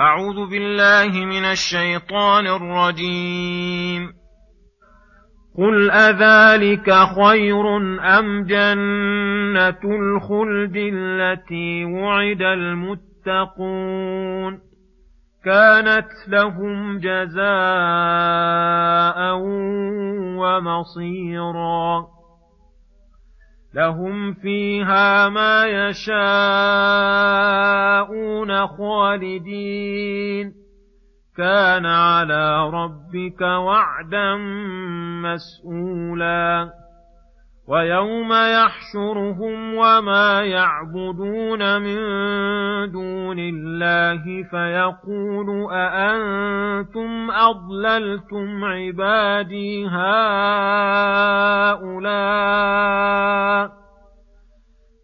أعوذ بالله من الشيطان الرجيم. قل أذلك خير أم جنة الخلد التي وعد المتقون؟ كانت لهم جزاء ومصيرا. لهم فيها ما يشاءون خالدين كان على ربك وعدا مسئولا ويوم يحشرهم وما يعبدون من دون الله فيقول أأنتم أضللتم عبادي هؤلاء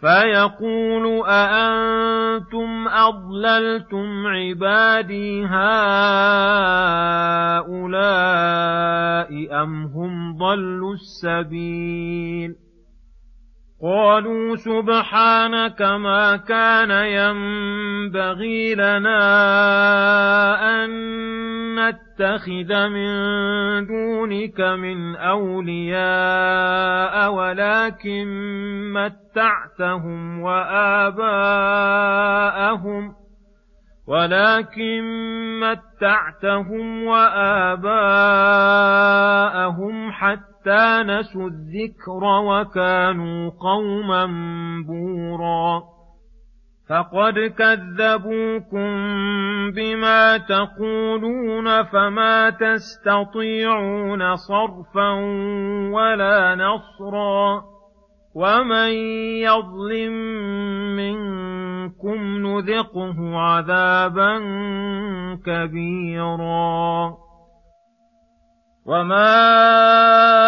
فيقول أأنتم أضللتم عبادي هؤلاء أم هم ضلوا السبيل قالوا سبحانك ما كان ينبغي لنا أن نتخذ من دونك من أولياء ولكن متعتهم وآباءهم ولكن متعتهم وآباءهم حتى نسوا الذكر وكانوا قوما بوراً فقد كذبوكم بما تقولون فما تستطيعون صرفا ولا نصرا ومن يظلم منكم نذقه عذابا كبيرا وما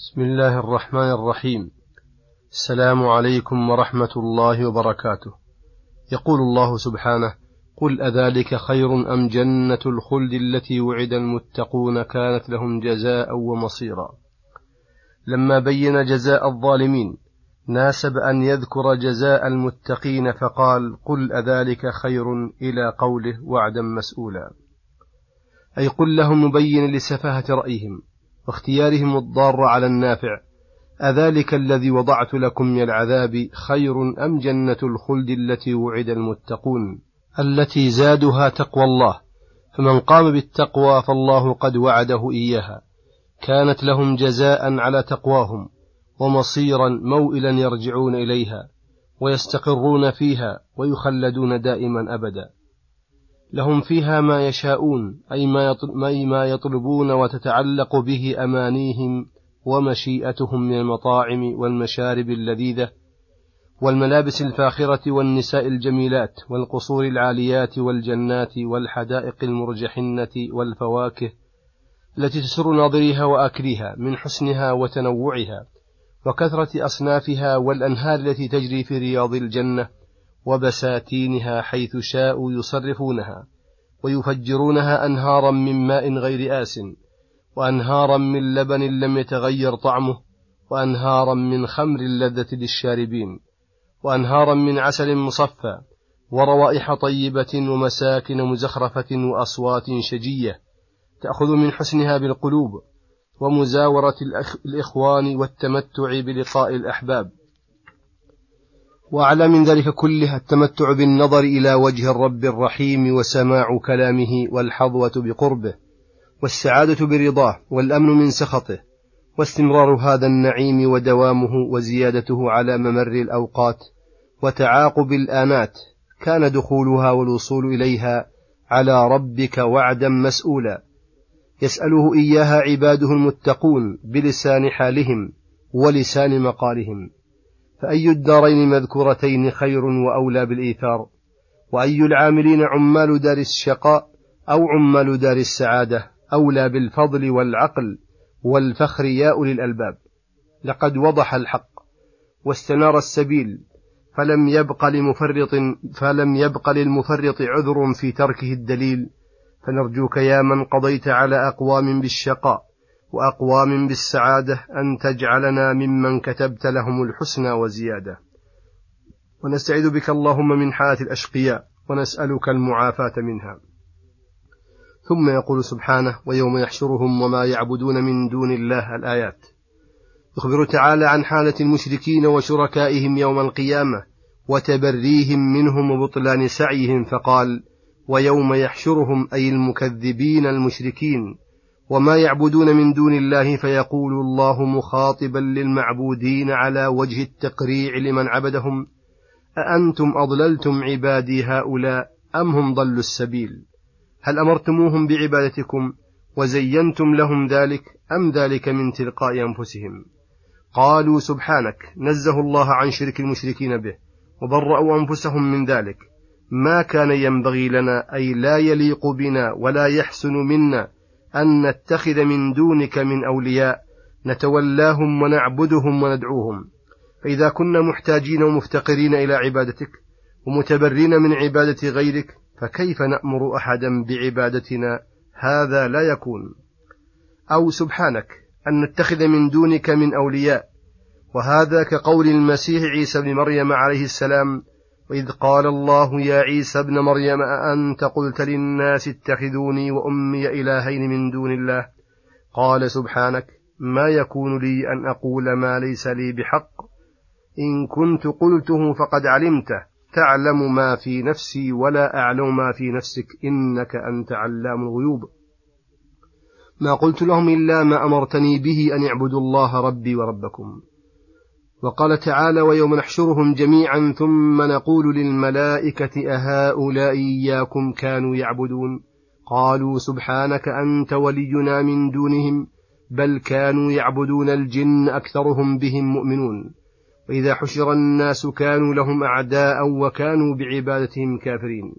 بسم الله الرحمن الرحيم. السلام عليكم ورحمة الله وبركاته. يقول الله سبحانه قل أذلك خير أم جنة الخلد التي وعد المتقون كانت لهم جزاء ومصيرا. لما بين جزاء الظالمين ناسب أن يذكر جزاء المتقين فقال قل أذلك خير إلى قوله وعدا مسؤولا. أي قل لهم مبين لسفاهة رأيهم. واختيارهم الضار على النافع. أذلك الذي وضعت لكم من العذاب خير أم جنة الخلد التي وعد المتقون؟ التي زادها تقوى الله. فمن قام بالتقوى فالله قد وعده إياها. كانت لهم جزاء على تقواهم ومصيرا موئلا يرجعون إليها ويستقرون فيها ويخلدون دائما أبدا. لهم فيها ما يشاءون أي ما يطلبون وتتعلق به أمانيهم ومشيئتهم من المطاعم والمشارب اللذيذة والملابس الفاخرة والنساء الجميلات والقصور العاليات والجنات والحدائق المرجحنة والفواكه التي تسر ناظريها وآكليها من حسنها وتنوعها وكثرة أصنافها والأنهار التي تجري في رياض الجنة وبساتينها حيث شاءوا يصرفونها ويفجرونها أنهارا من ماء غير آس وأنهارا من لبن لم يتغير طعمه وأنهارا من خمر اللذة للشاربين وأنهارا من عسل مصفى وروائح طيبة ومساكن مزخرفة وأصوات شجية تأخذ من حسنها بالقلوب ومزاورة الإخوان والتمتع بلقاء الأحباب. وأعلى من ذلك كله التمتع بالنظر إلى وجه الرب الرحيم وسماع كلامه والحظوة بقربه والسعادة برضاه والأمن من سخطه واستمرار هذا النعيم ودوامه وزيادته على ممر الأوقات وتعاقب الآنات كان دخولها والوصول إليها على ربك وعدا مسؤولا يسأله إياها عباده المتقون بلسان حالهم ولسان مقالهم فأي الدارين مذكورتين خير وأولى بالإيثار؟ وأي العاملين عمال دار الشقاء أو عمال دار السعادة أولى بالفضل والعقل والفخر يا أولي الألباب؟ لقد وضح الحق واستنار السبيل فلم يبق لمفرط فلم يبق للمفرط عذر في تركه الدليل. فنرجوك يا من قضيت على أقوام بالشقاء وأقوام بالسعادة أن تجعلنا ممن كتبت لهم الحسنى وزيادة. ونستعيذ بك اللهم من حالة الأشقياء ونسألك المعافاة منها. ثم يقول سبحانه ويوم يحشرهم وما يعبدون من دون الله الآيات. يخبر تعالى عن حالة المشركين وشركائهم يوم القيامة وتبريهم منهم وبطلان سعيهم فقال ويوم يحشرهم أي المكذبين المشركين. وما يعبدون من دون الله فيقول الله مخاطبا للمعبودين على وجه التقريع لمن عبدهم. أأنتم أضللتم عبادي هؤلاء أم هم ضلوا السبيل؟ هل أمرتموهم بعبادتكم وزينتم لهم ذلك أم ذلك من تلقاء أنفسهم؟ قالوا سبحانك نزه الله عن شرك المشركين به وبرأوا أنفسهم من ذلك. ما كان ينبغي لنا أي لا يليق بنا ولا يحسن منا أن نتخذ من دونك من أولياء نتولاهم ونعبدهم وندعوهم. فإذا كنا محتاجين ومفتقرين إلى عبادتك ومتبرين من عبادة غيرك فكيف نأمر أحدا بعبادتنا؟ هذا لا يكون. أو سبحانك أن نتخذ من دونك من أولياء. وهذا كقول المسيح عيسى بن مريم عليه السلام وإذ قال الله يا عيسى ابن مريم أأنت قلت للناس اتخذوني وأمي إلهين من دون الله؟ قال سبحانك ما يكون لي أن أقول ما ليس لي بحق؟ إن كنت قلته فقد علمته. تعلم ما في نفسي ولا أعلم ما في نفسك إنك أنت علام الغيوب. ما قلت لهم إلا ما أمرتني به أن اعبدوا الله ربي وربكم. وقال تعالى ويوم نحشرهم جميعا ثم نقول للملائكة أهؤلاء إياكم كانوا يعبدون. قالوا سبحانك أنت ولينا من دونهم بل كانوا يعبدون الجن أكثرهم بهم مؤمنون. وإذا حشر الناس كانوا لهم أعداء وكانوا بعبادتهم كافرين.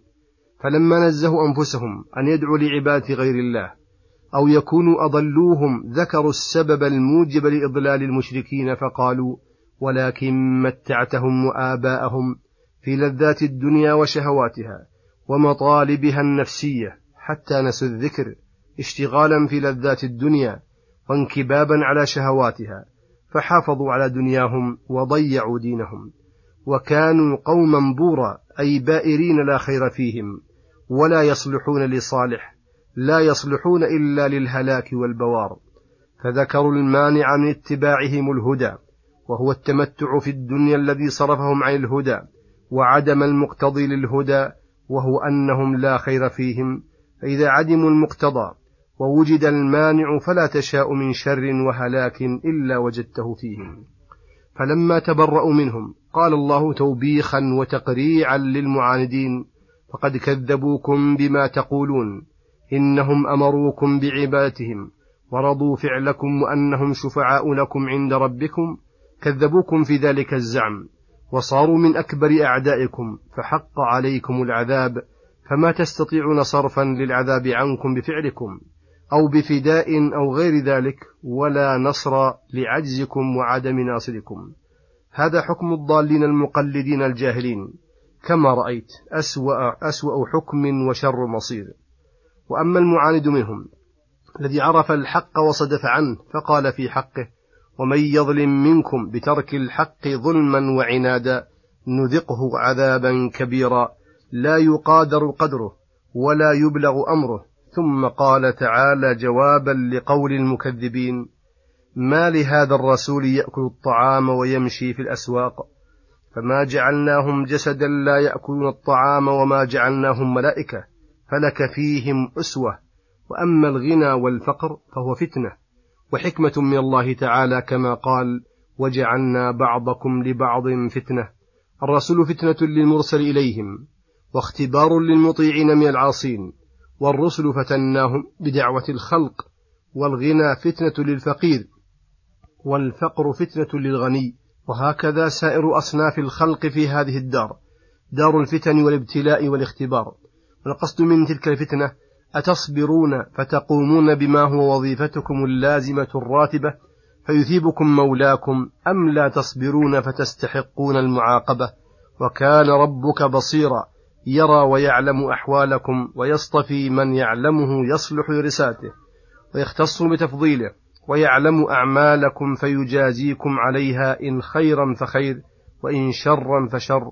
فلما نزهوا أنفسهم أن يدعوا لعبادة غير الله أو يكونوا أضلوهم ذكروا السبب الموجب لإضلال المشركين فقالوا ولكن متعتهم وآباءهم في لذات الدنيا وشهواتها ومطالبها النفسية حتى نسوا الذكر اشتغالا في لذات الدنيا وانكبابا على شهواتها فحافظوا على دنياهم وضيعوا دينهم وكانوا قوما بورا أي بائرين لا خير فيهم ولا يصلحون لصالح لا يصلحون إلا للهلاك والبوار فذكروا المانع من اتباعهم الهدى. وهو التمتع في الدنيا الذي صرفهم عن الهدى وعدم المقتضي للهدى وهو أنهم لا خير فيهم. فإذا عدموا المقتضى ووجد المانع فلا تشاء من شر وهلاك إلا وجدته فيهم. فلما تبرأوا منهم قال الله توبيخا وتقريعا للمعاندين فقد كذبوكم بما تقولون إنهم أمروكم بعبادتهم ورضوا فعلكم وأنهم شفعاء لكم عند ربكم كذبوكم في ذلك الزعم وصاروا من أكبر أعدائكم فحق عليكم العذاب فما تستطيعون صرفا للعذاب عنكم بفعلكم أو بفداء أو غير ذلك ولا نصر لعجزكم وعدم ناصركم. هذا حكم الضالين المقلدين الجاهلين. كما رأيت أسوأ, أسوأ حكم وشر مصير. وأما المعاند منهم الذي عرف الحق وصدف عنه فقال في حقه ومن يظلم منكم بترك الحق ظلما وعنادا نذقه عذابا كبيرا. لا يقادر قدره ولا يبلغ أمره. ثم قال تعالى جوابا لقول المكذبين ما لهذا الرسول يأكل الطعام ويمشي في الأسواق؟ فما جعلناهم جسدا لا يأكلون الطعام وما جعلناهم ملائكة فلك فيهم أسوة. وأما الغنى والفقر فهو فتنة. وحكمة من الله تعالى كما قال وجعلنا بعضكم لبعض فتنة الرسول فتنة للمرسل إليهم واختبار للمطيعين من العاصين والرسل فتناهم بدعوة الخلق والغنى فتنة للفقير والفقر فتنة للغني وهكذا سائر أصناف الخلق في هذه الدار دار الفتن والابتلاء والاختبار. والقصد من تلك الفتنة أتصبرون فتقومون بما هو وظيفتكم اللازمة الراتبة فيثيبكم مولاكم أم لا تصبرون فتستحقون المعاقبة وكان ربك بصيرا يرى ويعلم أحوالكم ويصطفي من يعلمه يصلح لرسالته ويختص بتفضيله ويعلم أعمالكم فيجازيكم عليها إن خيرا فخير وإن شرا فشر